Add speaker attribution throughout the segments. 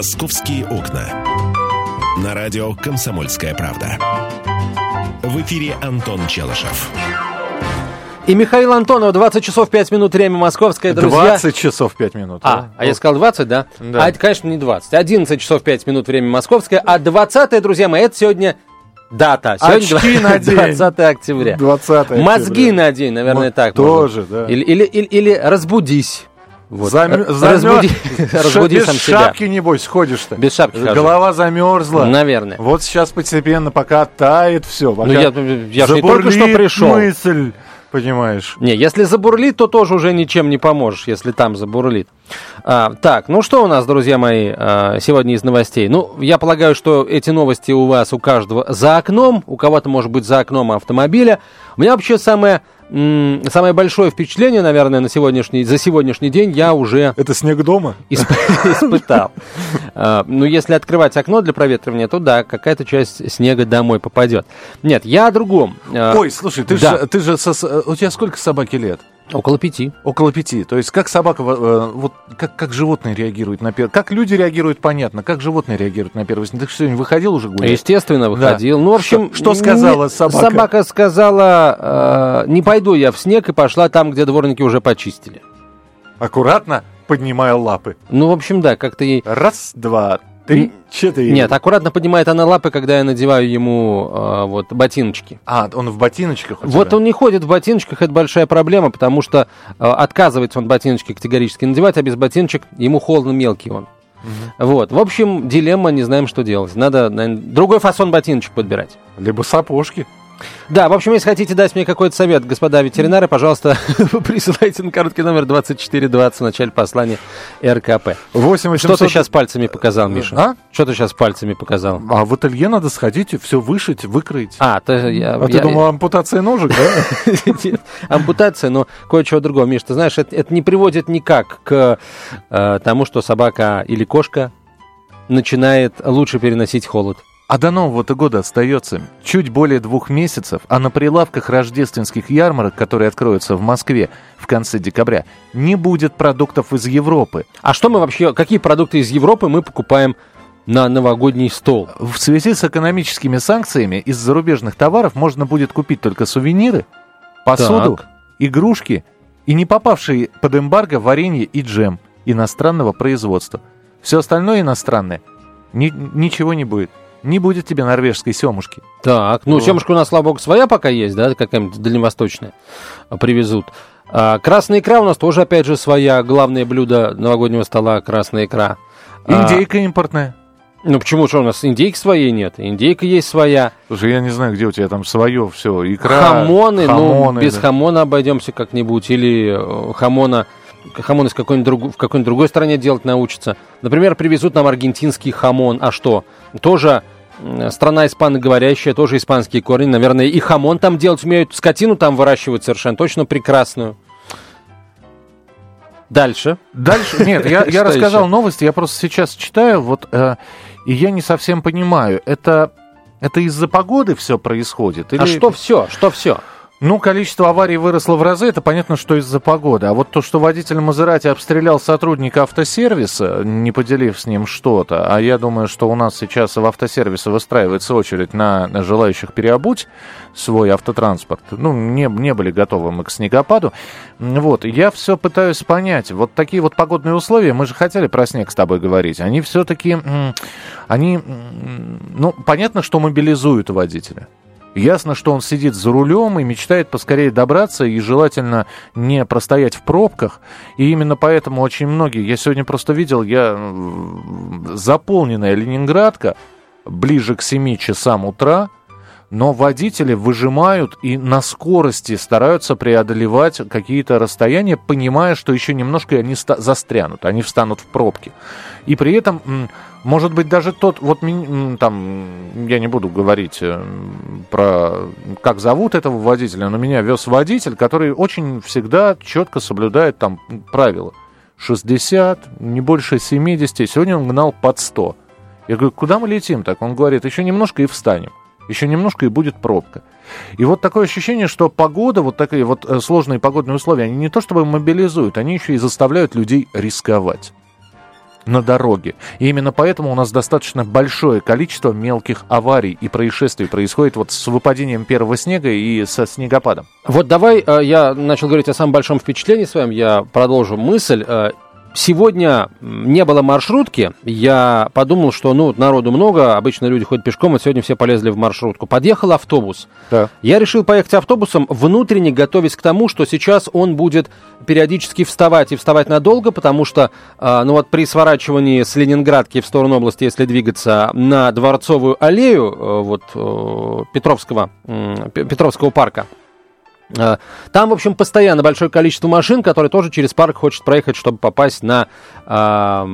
Speaker 1: «Московские окна». На радио «Комсомольская правда». В эфире Антон Челышев.
Speaker 2: И Михаил Антонов, 20 часов 5 минут, время московское, друзья.
Speaker 3: 20 часов 5 минут.
Speaker 2: А, а я сказал 20, да?
Speaker 3: Да.
Speaker 2: А это, конечно, не 20. 11 часов 5 минут, время московское. А 20, друзья мои, это сегодня дата. Сегодня
Speaker 3: Очки
Speaker 2: два-
Speaker 3: надень.
Speaker 2: 20 октября.
Speaker 3: 20 октября.
Speaker 2: Мозги надень, наверное,
Speaker 3: Вот
Speaker 2: так.
Speaker 3: тоже,
Speaker 2: можно.
Speaker 3: да.
Speaker 2: Или, или, или, или разбудись. Вот.
Speaker 3: Замер-
Speaker 2: Разбуди,
Speaker 3: Ш-
Speaker 2: разбуди
Speaker 3: без
Speaker 2: сам себя.
Speaker 3: шапки, небось, ходишь-то.
Speaker 2: Без шапки хожу.
Speaker 3: Голова замерзла.
Speaker 2: Наверное.
Speaker 3: Вот сейчас постепенно, пока тает все. Пока
Speaker 2: Ну, я- я же не только что пришел.
Speaker 3: мысль, понимаешь.
Speaker 2: Не, если забурлит, то тоже уже ничем не поможешь, если там забурлит. А, так, ну что у нас, друзья мои, а, сегодня из новостей? Ну, я полагаю, что эти новости у вас у каждого за окном, у кого-то, может быть, за окном автомобиля. У меня вообще самое, самое большое впечатление, наверное, на сегодняшний, за сегодняшний день я уже
Speaker 3: Это снег дома?
Speaker 2: исп- испытал. А, Ну, если открывать окно для проветривания, то да, какая-то часть снега домой попадет. Нет, я о другом. А,
Speaker 3: Ой, слушай, ты
Speaker 2: Да.
Speaker 3: же, ты же со- с- у тебя сколько собаке лет?
Speaker 2: Около пяти.
Speaker 3: Около пяти. То есть как собака, э, вот как, как животные реагируют на первый... Как люди реагируют, понятно. Как животные реагируют на первый? Ты что, сегодня выходил уже гулять?
Speaker 2: Естественно, выходил. Ну, в общем,
Speaker 3: Что- что сказала
Speaker 2: не-
Speaker 3: собака?
Speaker 2: Собака сказала, э, не пойду я в снег, и пошла там, где дворники уже почистили.
Speaker 3: Аккуратно поднимая лапы.
Speaker 2: Ну, в общем, да, как-то ей...
Speaker 3: Раз, два, три, четыре.
Speaker 2: Нет, аккуратно поднимает она лапы, когда я надеваю ему э, вот ботиночки.
Speaker 3: А, он в ботиночках
Speaker 2: Вот он не ходит в ботиночках, это большая проблема, потому что э, отказывается он ботиночки категорически надевать, а без ботиночек ему холодно мелкий он. Вот, в общем, дилемма, не знаем, что делать. Надо, наверное, другой фасон ботиночек подбирать.
Speaker 3: Либо сапожки.
Speaker 2: Да, в общем, если хотите дать мне какой-то совет, господа ветеринары, пожалуйста, присылайте на короткий номер 2420 в начале послания РКП.
Speaker 3: 8
Speaker 2: Что ты сейчас пальцами показал, Миша?
Speaker 3: А?
Speaker 2: Что ты сейчас пальцами показал?
Speaker 3: А в ателье надо сходить и все вышить, выкроить.
Speaker 2: А, то я...
Speaker 3: А ты
Speaker 2: я-
Speaker 3: думал, ампутация ножек, да?
Speaker 2: Нет, ампутация, но кое-чего другого. Миш, ты знаешь, это, это не приводит никак к э, тому, что собака или кошка начинает лучше переносить холод.
Speaker 3: А до Нового-то года остается чуть более двух месяцев, а на прилавках рождественских ярмарок, которые откроются в Москве в конце декабря, не будет продуктов из Европы.
Speaker 2: А что мы вообще, какие продукты из Европы мы покупаем на новогодний стол?
Speaker 3: В связи с экономическими санкциями из зарубежных товаров можно будет купить только сувениры, посуду,
Speaker 2: Так.
Speaker 3: игрушки и не попавшие под эмбарго варенье и джем иностранного производства. Все остальное иностранное ни- ничего не будет. Не будет тебе норвежской семушки.
Speaker 2: Так, ну,
Speaker 3: Вот.
Speaker 2: семушка у нас, слава богу, своя пока есть, да, какая-нибудь дальневосточная а, привезут. А, красная икра у нас тоже, опять же, своя. Главное блюдо новогоднего стола – красная икра. А,
Speaker 3: Индейка импортная.
Speaker 2: ну, почему же у нас индейки своей нет? Индейка есть своя.
Speaker 3: Слушай, я не знаю, где у тебя там свое все. Икра,
Speaker 2: хамоны,
Speaker 3: хамоны,
Speaker 2: ну, без
Speaker 3: да.
Speaker 2: хамона обойдемся как-нибудь. Или э, хамона, хамон из какой-нибудь друг- в какой-нибудь другой стране делать научатся. Например, привезут нам аргентинский хамон. А что? Тоже страна испаноговорящая, тоже испанские корни. Наверное, и хамон там делать умеют. Скотину там выращивают совершенно точно прекрасную. Дальше.
Speaker 3: Дальше, нет, я, я рассказал
Speaker 2: еще?
Speaker 3: новости, я просто сейчас читаю, вот, э, и я не совсем понимаю, это, это из-за погоды все происходит?
Speaker 2: А что все? Что все?
Speaker 3: Ну, количество аварий выросло в разы, это понятно, что из-за погоды. А вот то, что водитель Мазерати обстрелял сотрудника автосервиса, не поделив с ним что-то, а я думаю, что у нас сейчас в автосервисы выстраивается очередь на, желающих переобуть свой автотранспорт. Ну, не, не были готовы мы к снегопаду. Вот, я все пытаюсь понять. Вот такие вот погодные условия, мы же хотели про снег с тобой говорить, они все-таки, они, ну, понятно, что мобилизуют водителя. Ясно, что он сидит за рулем и мечтает поскорее добраться и желательно не простоять в пробках. И именно поэтому очень многие, я сегодня просто видел, я заполненная Ленинградка ближе к 7 часам утра, но водители выжимают и на скорости стараются преодолевать какие-то расстояния, понимая, что еще немножко они застрянут, они встанут в пробки. И при этом, может быть, даже тот, вот там, я не буду говорить э, про, как зовут этого водителя, но меня вез водитель, который очень всегда четко соблюдает там правила. 60, не больше 70, сегодня он гнал под 100. Я говорю, куда мы летим так? Он говорит, еще немножко и встанем. Еще немножко и будет пробка. И вот такое ощущение, что погода, вот такие вот э, сложные погодные условия, они не то чтобы мобилизуют, они еще и заставляют людей рисковать. На дороге. И именно поэтому у нас достаточно большое количество мелких аварий и происшествий происходит вот с выпадением первого снега и со снегопадом.
Speaker 2: Вот давай, э, я начал говорить о самом большом впечатлении с вами, я продолжу мысль. Сегодня не было маршрутки. Я подумал, что ну народу много, обычно люди ходят пешком, а сегодня все полезли в маршрутку. Подъехал автобус. Да. Я решил поехать автобусом, внутренне готовясь к тому, что сейчас он будет периодически вставать и вставать надолго, потому что э, ну вот при сворачивании с Ленинградки в сторону области, если двигаться на Дворцовую аллею э, вот э, Петровского э, Петровского парка, там, в общем, постоянно большое количество машин, которые тоже через парк хочет проехать, чтобы попасть на, на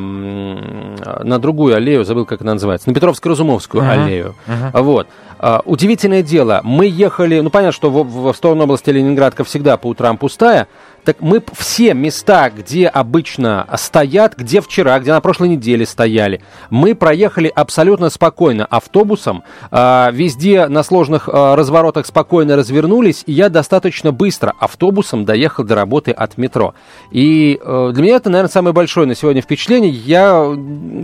Speaker 2: другую аллею, забыл, как она называется, на Петровско-Разумовскую uh-huh. аллею. Uh-huh. Вот. А, удивительное дело, мы ехали, ну понятно, что в, в сторону области Ленинградка всегда по утрам пустая, так мы все места, где обычно стоят, где вчера, где на прошлой неделе стояли, мы проехали абсолютно спокойно автобусом, э, везде на сложных э, разворотах спокойно развернулись, и я достаточно быстро автобусом доехал до работы от метро. И э, для меня это, наверное, самое большое на сегодня впечатление. Я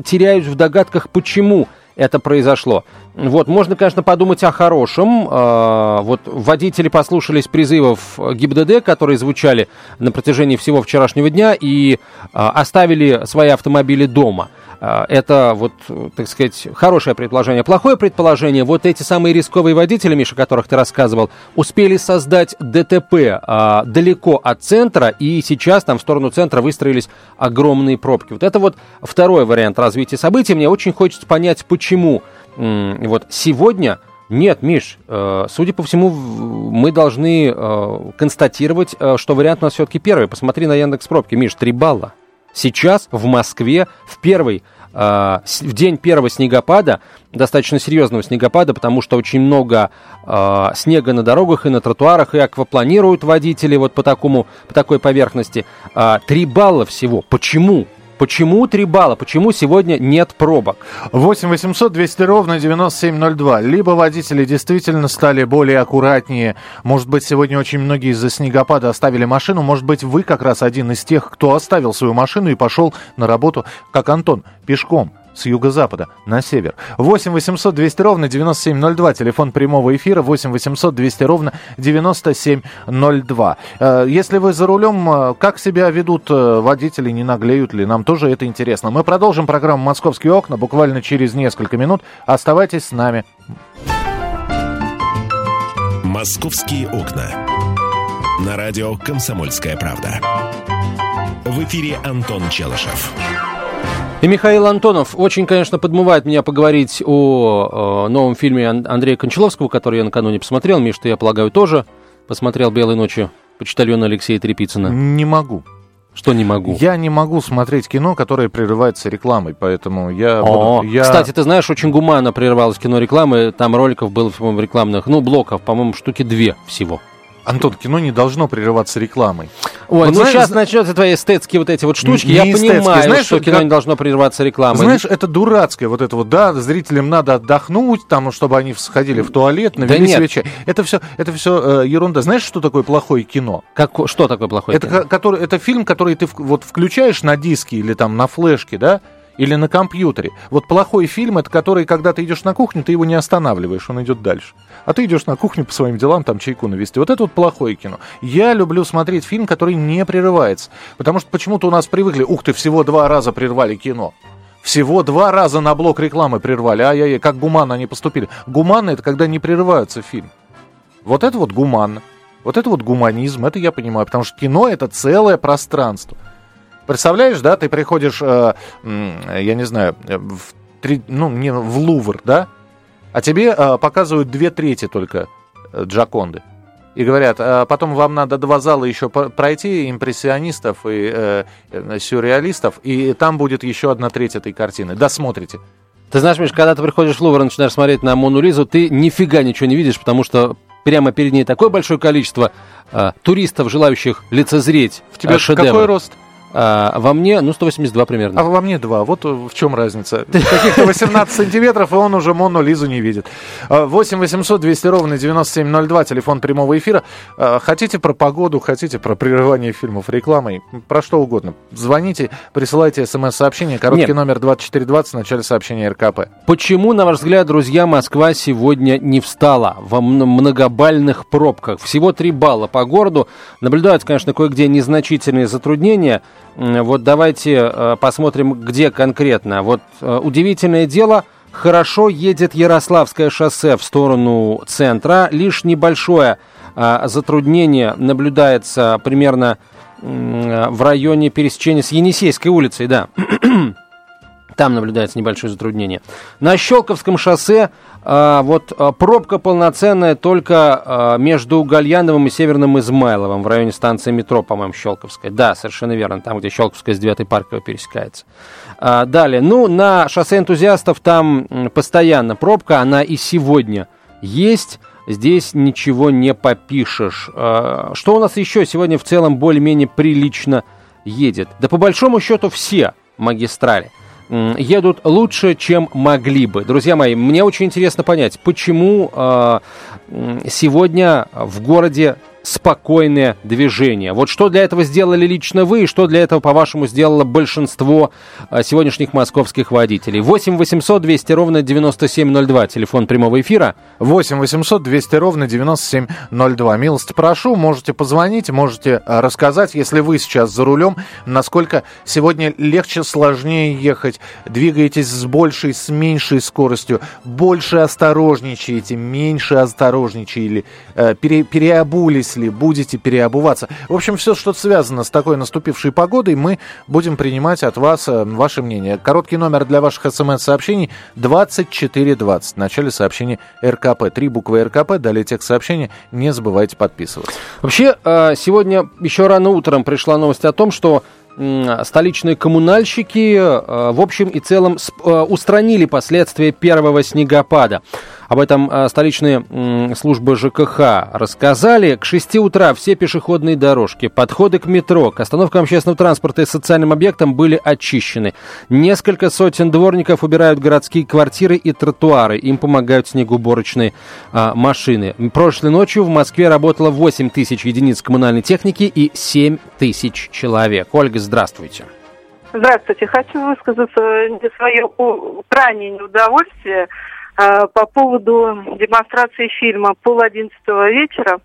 Speaker 2: теряюсь в догадках, почему это произошло. Вот, можно, конечно, подумать о хорошем. А, вот водители послушались призывов ГИБДД, которые звучали на протяжении всего вчерашнего дня, и а, оставили свои автомобили дома. А, это вот, так сказать, хорошее предположение. Плохое предположение, вот эти самые рисковые водители, Миша, о которых ты рассказывал, успели создать ДТП а, далеко от центра, и сейчас там в сторону центра выстроились огромные пробки. Вот это вот второй вариант развития событий. Мне очень хочется понять, почему вот сегодня нет, Миш, э, судя по всему, мы должны э, констатировать, э, что вариант у нас все-таки первый. Посмотри на Яндекс Пробки. Миш, 3 балла. Сейчас в Москве в первый в день первого снегопада, достаточно серьезного снегопада, потому что очень много э, снега на дорогах и на тротуарах, и аквапланируют водители вот по, такому, по такой поверхности. Три балла всего. Почему? Почему 3 балла? Почему сегодня нет пробок?
Speaker 3: 8 800 200 ровно 9702. Либо водители действительно стали более аккуратнее. Может быть, сегодня очень многие из-за снегопада оставили машину. Может быть, вы как раз один из тех, кто оставил свою машину и пошел на работу, как Антон, пешком с юго-запада на север. 8 800 200 ровно 9702. Телефон прямого эфира 8 800 200 ровно 9702. Э, если вы за рулем, э, как себя ведут э, водители, не наглеют ли? Нам тоже это интересно. Мы продолжим программу «Московские окна» буквально через несколько минут. Оставайтесь с нами.
Speaker 1: «Московские окна». На радио «Комсомольская правда». В эфире Антон Челышев.
Speaker 2: И Михаил Антонов очень, конечно, подмывает меня поговорить о, о новом фильме Андрея Кончаловского, который я накануне посмотрел. Миш, ты, я полагаю, тоже посмотрел «Белой ночью» почтальона Алексея Трепицына.
Speaker 3: Не могу.
Speaker 2: Что не могу?
Speaker 3: Я не могу смотреть кино, которое прерывается рекламой, поэтому я...
Speaker 2: О, буду, я... Кстати, ты знаешь, очень гуманно прерывалось кино рекламы, там роликов было, по-моему, рекламных, ну, блоков, по-моему, штуки две всего.
Speaker 3: Антон, кино не должно прерываться рекламой.
Speaker 2: Ой, вот ну знаешь, сейчас начнутся твои эстетские вот эти вот штучки. Не я понимаю, знаешь, что кино как... не должно прерываться рекламой.
Speaker 3: Знаешь, это дурацкое вот это вот, да, зрителям надо отдохнуть, там, чтобы они сходили в туалет, навели да свечи. Это все, это все э, ерунда. Знаешь, что такое плохое кино?
Speaker 2: Как, что такое плохое
Speaker 3: это,
Speaker 2: кино?
Speaker 3: Который, это фильм, который ты вот включаешь на диске или там на флешке, да, или на компьютере. Вот плохой фильм, это который, когда ты идешь на кухню, ты его не останавливаешь, он идет дальше. А ты идешь на кухню по своим делам, там чайку навести. Вот это вот плохое кино. Я люблю смотреть фильм, который не прерывается. Потому что почему-то у нас привыкли, ух ты, всего два раза прервали кино. Всего два раза на блок рекламы прервали. Ай-яй-яй, как гуманно они поступили. Гуманно это когда не прерывается фильм. Вот это вот гуманно. Вот это вот гуманизм, это я понимаю, потому что кино это целое пространство. Представляешь, да, ты приходишь, э, я не знаю, в, три, ну, не, в Лувр, да, а тебе э, показывают две трети только э, Джаконды. И говорят, а потом вам надо два зала еще пройти, импрессионистов и э, э, сюрреалистов, и там будет еще одна треть этой картины. Досмотрите.
Speaker 2: Ты знаешь, Миш, когда ты приходишь в Лувр и начинаешь смотреть на Мону Лизу, ты нифига ничего не видишь, потому что прямо перед ней такое большое количество э, туристов, желающих лицезреть
Speaker 3: В тебя э, шедевр. какой рост?
Speaker 2: А во мне, ну, 182 примерно.
Speaker 3: А во мне 2. Вот в чем разница. Каких-то 18 сантиметров, и он уже Мону Лизу не видит. 8 800 200 ровно 9702, телефон прямого эфира. А, хотите про погоду, хотите про прерывание фильмов рекламой, про что угодно. Звоните, присылайте смс-сообщение, короткий Нет. номер 2420 в начале сообщения РКП.
Speaker 2: Почему, на ваш взгляд, друзья, Москва сегодня не встала во многобальных пробках? Всего 3 балла по городу. Наблюдаются, конечно, кое-где незначительные затруднения. Вот давайте э, посмотрим, где конкретно. Вот э, удивительное дело, хорошо едет Ярославское шоссе в сторону центра. Лишь небольшое э, затруднение наблюдается примерно в районе пересечения с Енисейской улицей, да. Там наблюдается небольшое затруднение. На Щелковском шоссе а, вот а, пробка полноценная только а, между Гальяновым и Северным Измайловым в районе станции метро, по-моему, Щелковская. Да, совершенно верно, там, где Щелковская с 9 Парковой пересекается. А, далее, ну, на шоссе энтузиастов там постоянно пробка, она и сегодня есть. Здесь ничего не попишешь. А, что у нас еще сегодня в целом более-менее прилично едет? Да по большому счету все магистрали – едут лучше, чем могли бы. Друзья мои, мне очень интересно понять, почему э, сегодня в городе спокойное движение. Вот что для этого сделали лично вы и что для этого, по-вашему, сделало большинство а, сегодняшних московских водителей. 8 800 200 ровно 9702, телефон прямого эфира.
Speaker 3: 8 800 200 ровно 9702. Милость прошу, можете позвонить, можете а, рассказать, если вы сейчас за рулем, насколько сегодня легче, сложнее ехать, двигаетесь с большей, с меньшей скоростью, больше осторожничаете, меньше осторожничали, э, пере, переобулись если будете переобуваться. В общем, все, что связано с такой наступившей погодой, мы будем принимать от вас э, ваше мнение. Короткий номер для ваших смс-сообщений 2420. В начале сообщения РКП. Три буквы РКП, далее текст сообщения. Не забывайте подписываться.
Speaker 2: Вообще, э, сегодня еще рано утром пришла новость о том, что столичные коммунальщики э, в общем и целом устранили последствия первого снегопада. Об этом э, столичные службы ЖКХ рассказали. К 6 утра все пешеходные дорожки, подходы к метро, к остановкам общественного транспорта и социальным объектам были очищены. Несколько сотен дворников убирают городские квартиры и тротуары. Им помогают снегоуборочные а, машины. Прошлой ночью в Москве работало 8 тысяч единиц коммунальной техники и 7 тысяч человек. Ольга, здравствуйте.
Speaker 4: Здравствуйте. Хочу высказаться свое крайнее неудовольствие Э, по поводу демонстрации фильма пол одиннадцатого вечера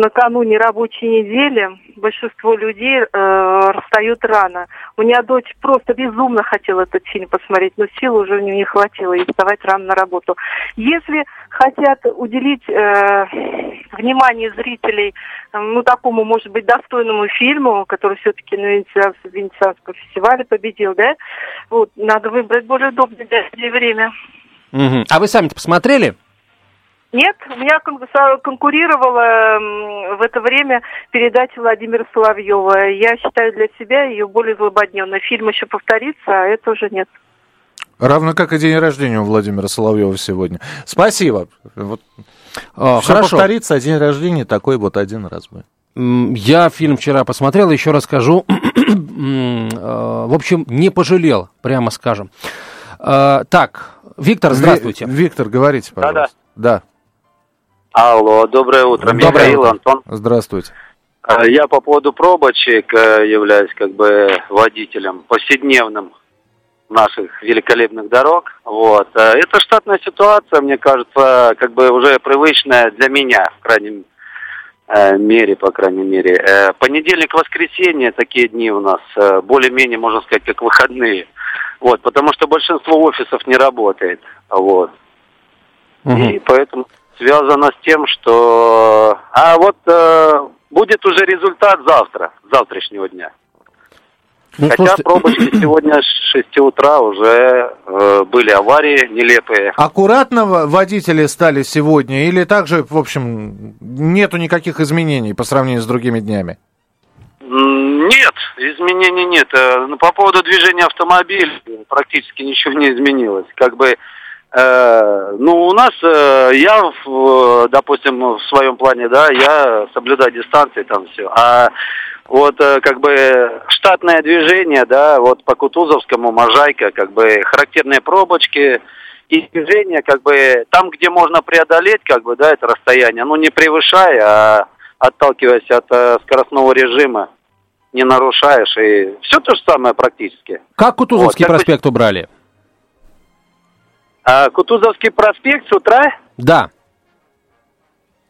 Speaker 4: накануне рабочей недели большинство людей э, расстают рано. У меня дочь просто безумно хотела этот фильм посмотреть, но сил уже у нее не хватило и вставать рано на работу. Если хотят уделить э, внимание зрителей, э, ну, такому, может быть, достойному фильму, который все-таки на Венецианском фестивале победил, да, вот, надо выбрать более удобное для людей время.
Speaker 2: Угу. А вы сами-то посмотрели?
Speaker 4: Нет, у меня конкурировала в это время передача Владимира Соловьева. Я считаю для себя ее более злободневной. Фильм еще повторится, а это уже нет.
Speaker 3: Равно как и день рождения у Владимира Соловьева сегодня. Спасибо. Вот.
Speaker 2: А, Все хорошо.
Speaker 3: повторится, а день рождения такой вот один раз будет.
Speaker 2: Я фильм вчера посмотрел, еще расскажу. Э, в общем, не пожалел, прямо скажем. Э, так, Виктор, здравствуйте.
Speaker 3: Виктор, говорите, пожалуйста. Да, да.
Speaker 5: Алло, доброе утро.
Speaker 3: Доброе Михаил, утро. Антон. Здравствуйте.
Speaker 5: А, я по поводу пробочек э, являюсь как бы водителем повседневным наших великолепных дорог. Вот. Э, это штатная ситуация, мне кажется, как бы уже привычная для меня, в крайнем э, мере, по крайней мере. Понедельник, воскресенье, такие дни у нас более-менее, можно сказать, как выходные. Вот, потому что большинство офисов не работает. Вот. Угу. И поэтому связано с тем, что... А вот э, будет уже результат завтра, завтрашнего дня. Ну, Хотя слушайте... пробочки сегодня с 6 утра уже э, были аварии нелепые.
Speaker 3: Аккуратно водители стали сегодня или также, в общем, нету никаких изменений по сравнению с другими днями?
Speaker 5: Нет, изменений нет. Э, ну, по поводу движения автомобиля практически ничего не изменилось. Как бы, э, ну, у нас, э, я, в, допустим, в своем плане, да, я соблюдаю дистанции там все. А Вот э, как бы штатное движение, да, вот по Кутузовскому, Можайка, как бы характерные пробочки и движение, как бы там, где можно преодолеть, как бы, да, это расстояние, ну не превышая, а отталкиваясь от э, скоростного режима, не нарушаешь, и все то же самое практически.
Speaker 2: Как Кутузовский
Speaker 5: Вот, как
Speaker 2: проспект убрали?
Speaker 5: А Кутузовский проспект с утра
Speaker 2: Да.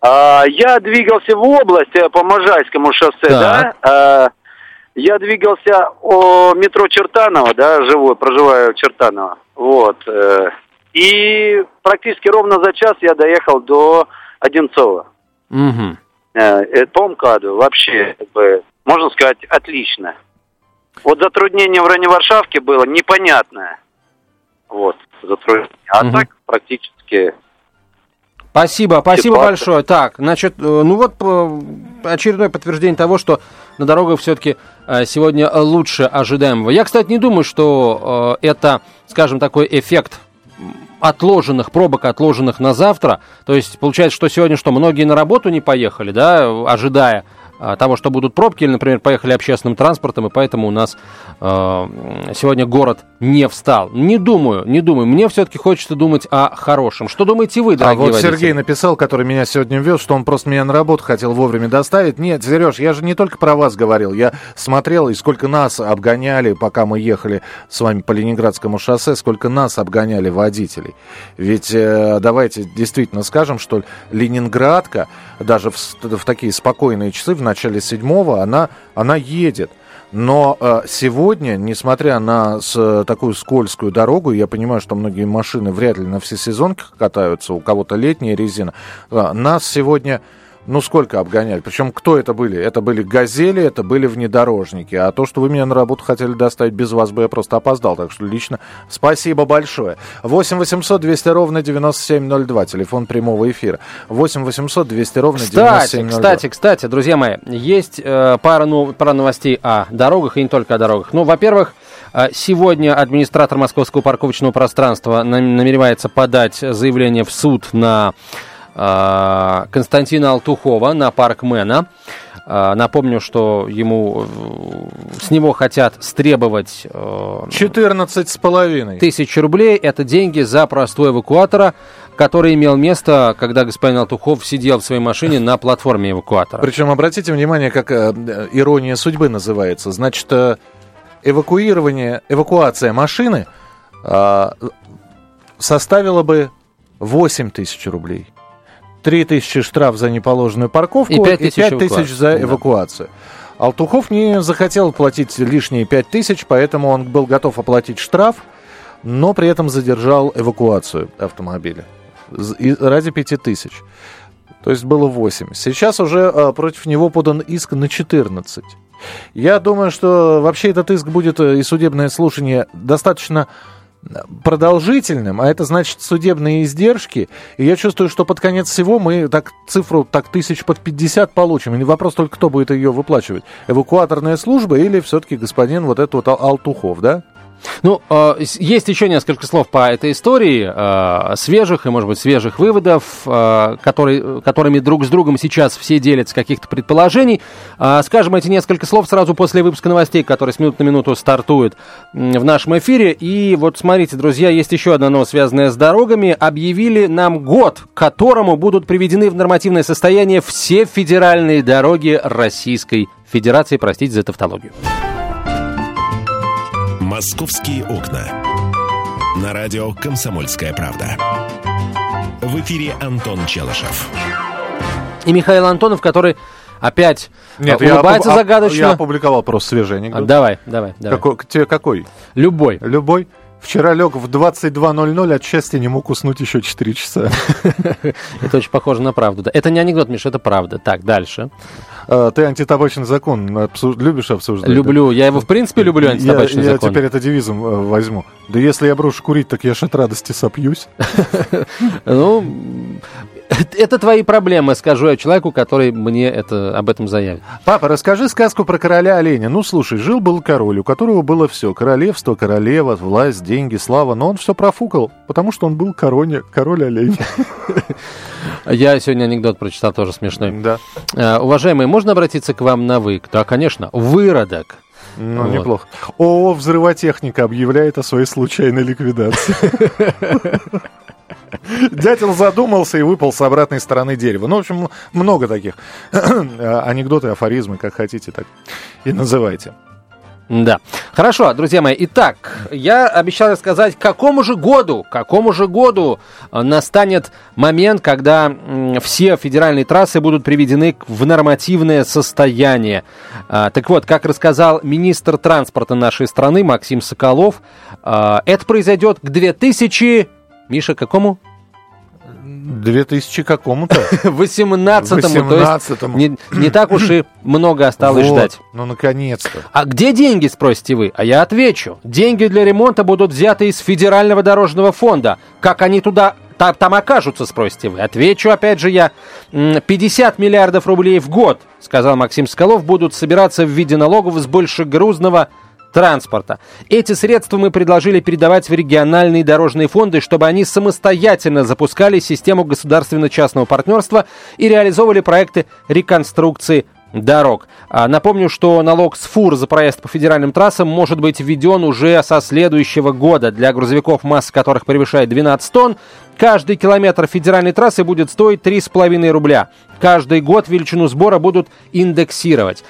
Speaker 5: А, я двигался в область э, по Можайскому шоссе,
Speaker 2: Так.
Speaker 5: да. А, я двигался о метро Чертаново, да, живу, проживаю в Чертаново. Вот. э, и практически ровно за час я доехал до Одинцова. Э, по МКАДу вообще, как бы, можно сказать, отлично. Вот затруднение в районе Варшавки было непонятное. Вот, затруднение. А
Speaker 2: Мгм.
Speaker 5: так практически
Speaker 2: Спасибо, спасибо
Speaker 5: Ситуация.
Speaker 2: большое. Так, значит, э, ну вот э, очередное подтверждение того, что на дорогах все-таки сегодня лучше ожидаемого. Я, кстати, не думаю, что э, это, скажем, такой эффект отложенных пробок, отложенных на завтра. То есть получается, что сегодня что, многие на работу не поехали, да, ожидая того, что будут пробки, или, например, поехали общественным транспортом, и поэтому у нас э, сегодня город не встал. Не думаю, не думаю. Мне все-таки хочется думать о хорошем. Что думаете вы,
Speaker 3: А
Speaker 2: дорогие
Speaker 3: вот
Speaker 2: водители?
Speaker 3: Сергей написал, который меня сегодня вез, что он просто меня на работу хотел вовремя доставить. Нет, Сереж, я же не только про вас говорил. Я смотрел, и сколько нас обгоняли, пока мы ехали с вами по Ленинградскому шоссе, сколько нас обгоняли водителей. Ведь э, давайте действительно скажем, что Ленинградка, даже в, в такие спокойные часы, в начале седьмого, она, она едет. Но э, сегодня, несмотря на с- такую скользкую дорогу, я понимаю, что многие машины вряд ли на всесезонках катаются, у кого-то летняя резина, э, нас сегодня, ну сколько обгоняли? Причем кто это были? Это были газели, это были внедорожники. А то, что вы меня на работу хотели доставить без вас бы я просто опоздал. Так что лично спасибо большое. 8 800 200 ровно 9702, телефон прямого эфира. 8 800 200 ровно
Speaker 2: Кстати,
Speaker 3: 9702.
Speaker 2: кстати, кстати, друзья мои, есть э, пара, нов- пара новостей о дорогах и не только о дорогах. Ну, во-первых, э, сегодня администратор московского парковочного пространства нам- намеревается подать заявление в суд на Константина Алтухова, на паркмена. Э, напомню, что ему э, с него хотят стребовать э,
Speaker 3: 14 с половиной.
Speaker 2: тысяч рублей. Это деньги за простой эвакуатора, который имел место, когда господин Алтухов сидел в своей машине на платформе эвакуатора.
Speaker 3: Причем обратите внимание, как э, э, ирония судьбы называется. Значит, э, эвакуирование, эвакуация машины э, составила бы 8 тысяч рублей. 3 тысячи штраф за неположенную парковку
Speaker 2: И 5 тысяч
Speaker 3: тысяч
Speaker 2: эвакуацию.
Speaker 3: за
Speaker 2: Да.
Speaker 3: эвакуацию. Алтухов не захотел платить лишние 5 тысяч, поэтому он был готов оплатить штраф, но при этом задержал эвакуацию автомобиля ради 5 тысяч. То есть было 8. Сейчас уже э, против него подан иск на 14. Я думаю, что вообще этот иск будет э, и судебное слушание достаточно продолжительным, а это значит судебные издержки. И я чувствую, что под конец всего мы так цифру так тысяч под 50 получим. И вопрос только, кто будет ее выплачивать. Эвакуаторная служба или все-таки господин вот этот вот Ал- Алтухов, да?
Speaker 2: Ну, э, есть еще несколько слов по этой истории, э, свежих и, может быть, свежих выводов, э, которые, которыми друг с другом сейчас все делятся каких-то предположений. Скажем эти несколько слов сразу после выпуска новостей, который с минуты на минуту стартует в нашем эфире. И вот смотрите, друзья, есть еще одна новость, связанная с дорогами. Объявили нам год, к которому будут приведены в нормативное состояние все федеральные дороги Российской Федерации. Простите за тавтологию.
Speaker 1: «Московские окна». На радио «Комсомольская правда». В эфире Антон Челышев.
Speaker 2: И Михаил Антонов, который опять
Speaker 3: Нет,
Speaker 2: э,
Speaker 3: я
Speaker 2: улыбается
Speaker 3: опу-
Speaker 2: загадочно.
Speaker 3: Я опубликовал просто свежий
Speaker 2: А,
Speaker 3: анекдот.
Speaker 2: давай, давай, давай.
Speaker 3: Какой, тебе какой?
Speaker 2: Любой.
Speaker 3: Любой. Вчера лег в 22.00, от счастья не мог уснуть еще 4 часа.
Speaker 2: Это очень похоже на правду. да. Это не анекдот, Миш, это правда. Так, дальше.
Speaker 3: А, Ты антитабачный закон обсу- любишь обсуждать?
Speaker 2: Люблю. Я его, в принципе, люблю,
Speaker 3: Я-
Speaker 2: антитабачный
Speaker 3: я,
Speaker 2: закон.
Speaker 3: теперь это девизом э, возьму. Да если я брошу курить, так я ж от радости сопьюсь.
Speaker 2: Ну, Это твои проблемы, скажу я человеку, который мне это, об этом заявит.
Speaker 3: Папа, расскажи сказку про короля оленя. Ну, слушай, жил-был король, у которого было все. Королевство, королева, власть, деньги, слава. Но он все профукал, потому что он был король, король олень.
Speaker 2: Я сегодня анекдот прочитал, тоже смешной.
Speaker 3: Да.
Speaker 2: Э, Уважаемые, можно обратиться к вам на «вы»? Да, конечно. Выродок.
Speaker 3: Ну,
Speaker 2: Вот.
Speaker 3: неплохо. ООО «Взрывотехника» объявляет о своей случайной ликвидации. Дятел задумался и выпал с обратной стороны дерева. Ну, в общем, много таких. Анекдоты, афоризмы, как хотите, так и называйте.
Speaker 2: Да. Хорошо, друзья мои. Итак, я обещал рассказать, к какому же году, какому же году э, настанет момент, когда все федеральные трассы будут приведены в нормативное состояние. А, так вот, как рассказал министр транспорта нашей страны Максим Соколов, а, это произойдет к 2000... Миша, какому?
Speaker 3: 2000 какому-то?
Speaker 2: 18-му. То есть
Speaker 3: 18-му.
Speaker 2: не, не так уж и много осталось
Speaker 3: Вот,
Speaker 2: ждать.
Speaker 3: Ну, наконец-то.
Speaker 2: А где деньги, спросите вы? А я отвечу. Деньги для ремонта будут взяты из Федерального дорожного фонда. Как они туда та- там окажутся, спросите вы? Отвечу, опять же, я. М, 50 миллиардов рублей в год, сказал Максим Скалов, будут собираться в виде налогов с большегрузного транспорта. Эти средства мы предложили передавать в региональные дорожные фонды, чтобы они самостоятельно запускали систему государственно-частного партнерства и реализовывали проекты реконструкции дорог. А, Напомню, что налог с фур за проезд по федеральным трассам может быть введен уже со следующего года. Для грузовиков, масса которых превышает 12 тонн, каждый километр федеральной трассы будет стоить 3,5 рубля. Каждый год величину сбора будут индексировать.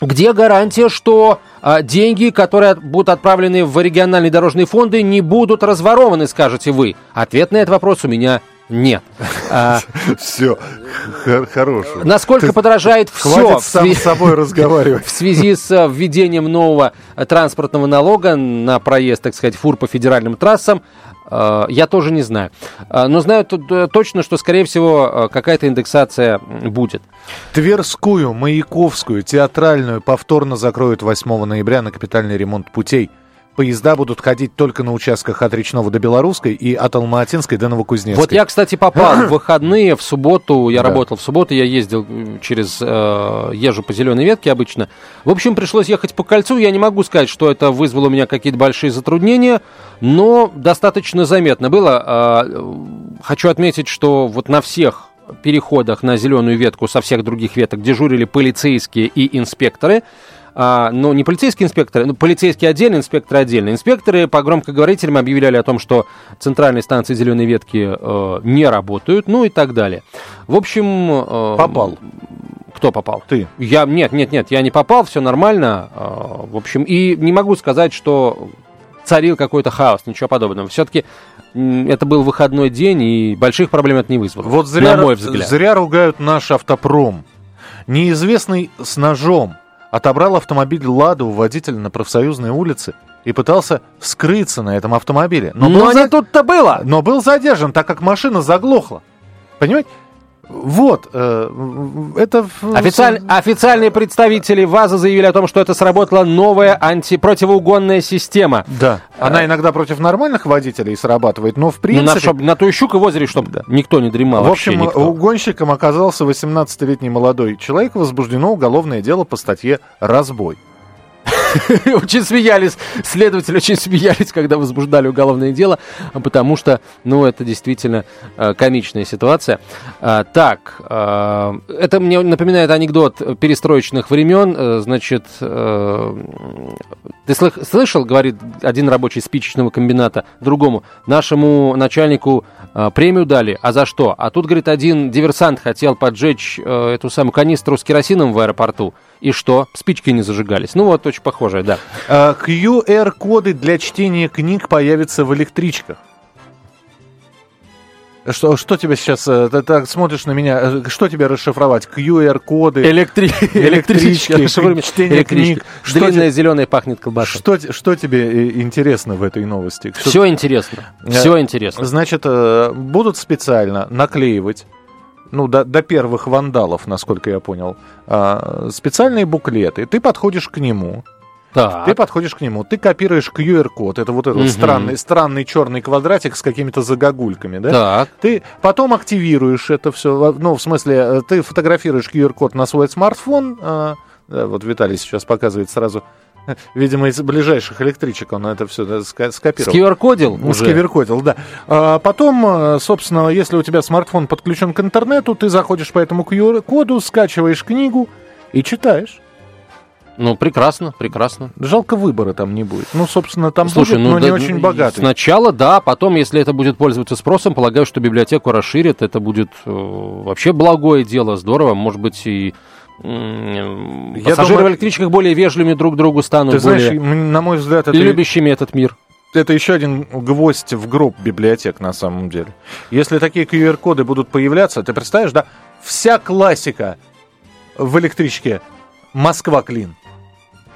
Speaker 2: А, где гарантия, что а, деньги, которые от- будут отправлены в региональные дорожные фонды, не будут разворованы, скажете вы? Ответ на этот вопрос у меня нет. А,
Speaker 3: Все, хороший.
Speaker 2: насколько подорожает все
Speaker 3: Хватит сам с собой разговаривать.
Speaker 2: в связи с э, введением нового транспортного налога на проезд, так сказать, фур по федеральным трассам, я тоже не знаю. Э, Но знаю э, точно, что, скорее всего, э, какая-то индексация будет.
Speaker 3: Тверскую, Маяковскую, театральную повторно закроют 8 ноября на капитальный ремонт путей. Поезда будут ходить только на участках от Речного до Белорусской и от Алматинской до Новокузнецкой.
Speaker 2: Вот я, кстати, попал в выходные, в субботу, я
Speaker 3: Да.
Speaker 2: работал в субботу, я ездил м, через, э, езжу по зеленой ветке обычно. В общем, пришлось ехать по кольцу, я не могу сказать, что это вызвало у меня какие-то большие затруднения, но достаточно заметно было. Э, хочу отметить, что вот на всех переходах на зеленую ветку со всех других веток дежурили полицейские и инспекторы. А, ну, не полицейские инспекторы, ну, полицейские отдельно, инспекторы отдельно. Инспекторы по громкоговорителям объявляли о том, что центральные станции зеленой ветки э, не работают, ну и так далее. В общем... э,
Speaker 3: Попал.
Speaker 2: Кто попал?
Speaker 3: Ты.
Speaker 2: Я, нет, нет, нет, я не попал, все нормально. э, в общем, и не могу сказать, что царил какой-то хаос, ничего подобного. Все-таки это был выходной день, и больших проблем это не вызвало.
Speaker 3: Вот зря,
Speaker 2: на мой взгляд.
Speaker 3: зря ругают наш автопром. Неизвестный с ножом отобрал автомобиль «Ладу» у водителя на профсоюзной улице и пытался скрыться на этом автомобиле.
Speaker 2: Но,
Speaker 3: был
Speaker 2: не
Speaker 3: за-
Speaker 2: тут-то было.
Speaker 3: но был задержан, так как машина заглохла. Понимаете? Вот, э, это...
Speaker 2: Официаль- Официальные представители ВАЗа заявили о том, что это сработала новая антипротивоугонная система.
Speaker 3: Да, она иногда против нормальных водителей срабатывает, но в
Speaker 2: Ну, на,
Speaker 3: принципе...
Speaker 2: чтоб- на то и щука в озере, чтобы никто не дремал.
Speaker 3: В
Speaker 2: вообще
Speaker 3: общем,
Speaker 2: никто.
Speaker 3: угонщиком оказался 18-летний молодой человек. Возбуждено уголовное дело по статье «Разбой».
Speaker 2: Очень смеялись, следователи очень смеялись, когда возбуждали уголовное дело, потому что, ну, это действительно э, комичная ситуация. А, так, э, это мне напоминает анекдот перестроечных времен. Э, значит, э, ты слых- слышал, говорит один рабочий спичечного комбината другому, нашему начальнику э, премию дали, а за что? А тут, говорит, один диверсант хотел поджечь э, эту самую канистру с керосином в аэропорту. И что? Спички не зажигались. Ну вот, очень похожее, да.
Speaker 3: А, QR-коды для чтения книг появятся в электричках. Что, что тебе сейчас, э, ты так смотришь на меня, э, что тебе расшифровать? QR-коды?
Speaker 2: Электри...
Speaker 3: Электрички,
Speaker 2: Электрички.
Speaker 3: чтение книг. Что
Speaker 2: Длинная
Speaker 3: те-
Speaker 2: зеленая пахнет колбасой.
Speaker 3: Что, что тебе э, интересно в этой новости? Что-
Speaker 2: Все интересно. Все интересно.
Speaker 3: Значит, будут специально наклеивать, ну, до, до первых вандалов, насколько я понял, а, специальные буклеты. Ты подходишь к нему,
Speaker 2: Так.
Speaker 3: Ты подходишь к нему, ты копируешь QR-код, это вот этот
Speaker 2: Мгм.
Speaker 3: странный, странный черный квадратик с какими-то загогульками, да?
Speaker 2: Так.
Speaker 3: Ты потом активируешь это все, ну, в смысле, э, ты фотографируешь QR-код на свой смартфон, да, вот Виталий сейчас показывает сразу, видимо, из ближайших электричек он это все скопировал.
Speaker 2: Скивер-кодил уже?
Speaker 3: Скиверкодил, да. А потом, э, собственно, если у тебя смартфон подключен к интернету, ты заходишь по этому QR-коду, скачиваешь книгу и читаешь.
Speaker 2: Ну, прекрасно, прекрасно.
Speaker 3: Жалко выбора там не будет. Ну, собственно, там
Speaker 2: Слушай,
Speaker 3: будет,
Speaker 2: ну
Speaker 3: но не
Speaker 2: да,
Speaker 3: очень
Speaker 2: ну,
Speaker 3: богатый.
Speaker 2: Сначала, да, потом, если это будет пользоваться спросом, полагаю, что библиотеку расширят, это будет э, вообще благое дело, здорово, может быть, и пассажиры
Speaker 3: думаю-
Speaker 2: в электричках более вежливыми друг к другу станут,
Speaker 3: Ты знаешь, на мой взгляд, это,
Speaker 2: любящими этот мир.
Speaker 3: это еще один гвоздь в гроб библиотек на самом деле. Если такие QR-коды будут появляться, ты представляешь, да, вся классика в электричке Москва-Клин.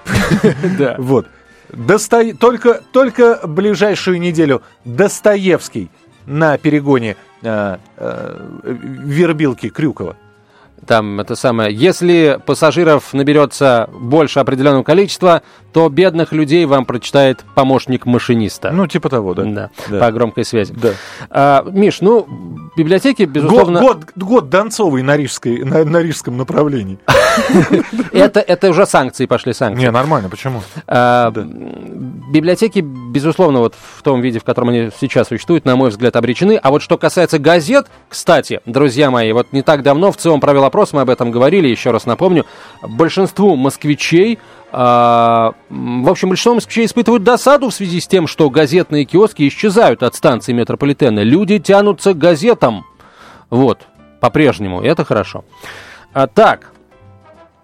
Speaker 2: Да.
Speaker 3: Вот. Только, только ближайшую неделю Достоевский на перегоне э, э, Вербилки Крюкова.
Speaker 2: Там это самое. Если пассажиров наберется больше определенного количества, то бедных людей вам прочитает помощник машиниста.
Speaker 3: Ну, типа того, да.
Speaker 2: да,
Speaker 3: да.
Speaker 2: по громкой связи.
Speaker 3: Да.
Speaker 2: А, Миш, ну, библиотеки,
Speaker 3: Год,
Speaker 2: безусловно,
Speaker 3: год, год Донцовой на, рижской, на, на рижском направлении.
Speaker 2: это, это уже санкции пошли, санкции.
Speaker 3: Не, нормально, почему?
Speaker 2: А, Библиотеки, безусловно, вот в том виде, в котором они сейчас существуют, на мой взгляд, обречены. А вот что касается газет, кстати, друзья мои, вот не так давно в ЦИОМ провел опрос, мы об этом говорили, еще раз напомню, большинству москвичей, а, в общем, большинство москвичей испытывают досаду в связи с тем, что газетные киоски исчезают от станции метрополитена. Люди тянутся к газетам. Вот, по-прежнему, это хорошо. А, так,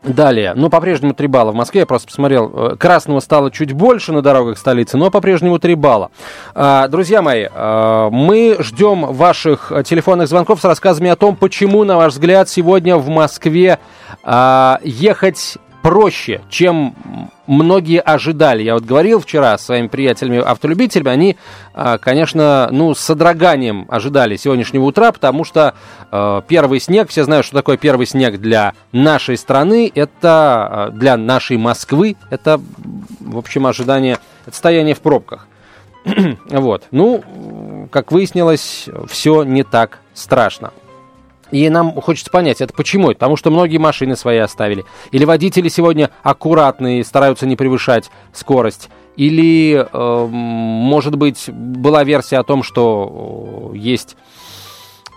Speaker 2: Далее, ну, по-прежнему 3 балла в Москве, я просто посмотрел, э, красного стало чуть больше на дорогах столицы, но по-прежнему 3 балла. А, Друзья мои, а, мы ждем ваших э, телефонных звонков с рассказами о том, почему, на ваш взгляд, сегодня в Москве а, ехать проще, чем многие ожидали. Я вот говорил вчера с своими приятелями-автолюбителями, они, а, конечно, ну, с содроганием ожидали сегодняшнего утра, потому что э, первый снег, все знают, что такое первый снег для нашей страны, это э, для нашей Москвы, это, в общем, ожидание, это стояние в пробках. вот. Ну, как выяснилось, все не так страшно. И нам хочется понять, это почему? Потому что многие машины свои оставили. Или водители сегодня аккуратные, стараются не превышать скорость. Или, э, может быть, была версия о том, что э, есть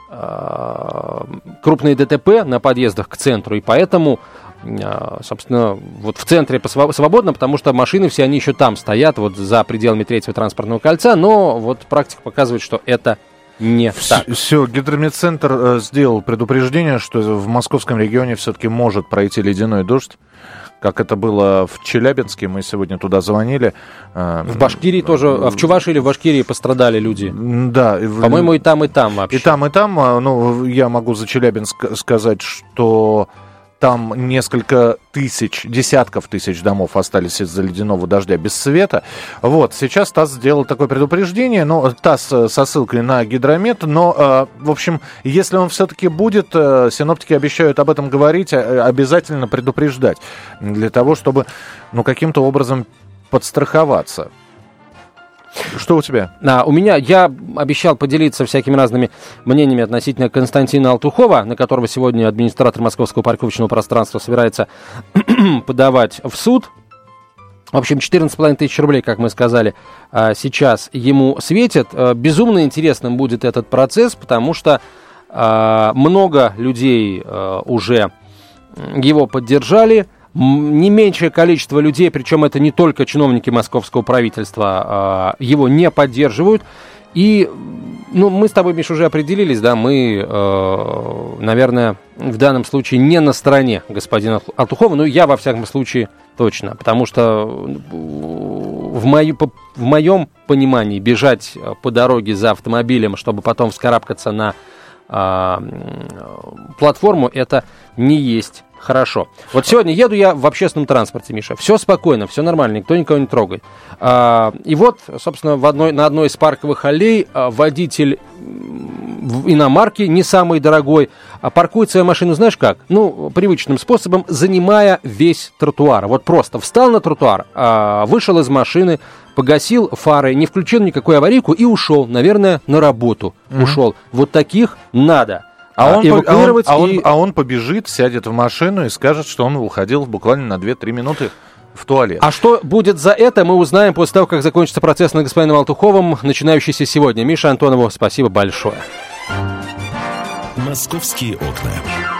Speaker 2: э, крупные ДТП на подъездах к центру, и поэтому, э, собственно, вот в центре свободно, потому что машины все они еще там стоят, вот за пределами третьего транспортного кольца, но вот практика показывает, что это не так.
Speaker 3: Все, гидрометцентр э, сделал предупреждение, что в московском регионе все-таки может пройти ледяной дождь. Как это было в Челябинске, мы сегодня туда звонили. Э,
Speaker 2: В Башкирии тоже, а в Чувашии или в Башкирии пострадали люди?
Speaker 3: Да.
Speaker 2: По-моему, и там, и там вообще.
Speaker 3: И там, и там, а, ну, я могу за Челябинск сказать, что там несколько тысяч, десятков тысяч домов остались из-за ледяного дождя без света. Вот, сейчас ТАСС сделал такое предупреждение, но ТАСС э, со ссылкой на гидромет, но, э, в общем, если он все-таки будет, э, синоптики обещают об этом говорить, э, обязательно предупреждать, для того, чтобы, ну, каким-то образом подстраховаться. Что у тебя?
Speaker 2: А, у меня, я обещал поделиться всякими разными мнениями относительно Константина Алтухова, на которого сегодня администратор московского парковочного пространства собирается подавать в суд. В общем, 14,5 тысяч рублей, как мы сказали, а, сейчас ему светят. А, Безумно интересным будет этот процесс, потому что а, много людей уже его поддержали. Не меньшее количество людей, причем это не только чиновники московского правительства, а, его не поддерживают. И, ну, мы с тобой, Миш, уже определились, да, мы, э, наверное, в данном случае не на стороне господина Алту- Алтухова, ну, я, во всяком случае, точно, потому что э, в, мою, по- в моем понимании бежать э, по дороге за автомобилем, чтобы потом вскарабкаться на а, м, платформу, это не есть хорошо. Вот сегодня еду я в общественном транспорте, Миша. Все спокойно, все нормально, никто никого не трогает. А, и вот, собственно, в одной, на одной из парковых аллей а, водитель иномарке не самый дорогой, а паркует свою машину, знаешь как? Ну, привычным способом, занимая весь тротуар. Вот просто встал на тротуар, а, вышел из машины, погасил фары, не включил никакую аварийку и ушел, наверное, на работу mm-hmm. ушел. Вот таких надо.
Speaker 3: А, а он, эвакуировать а, он, и... а, он, а он побежит, сядет в машину и скажет, что он уходил буквально на 2-3 минуты в туалет.
Speaker 2: А что будет за это, мы узнаем после того, как закончится процесс над господином Алтуховым, начинающийся сегодня. Миша Антонову, спасибо большое.
Speaker 1: «Московские окна».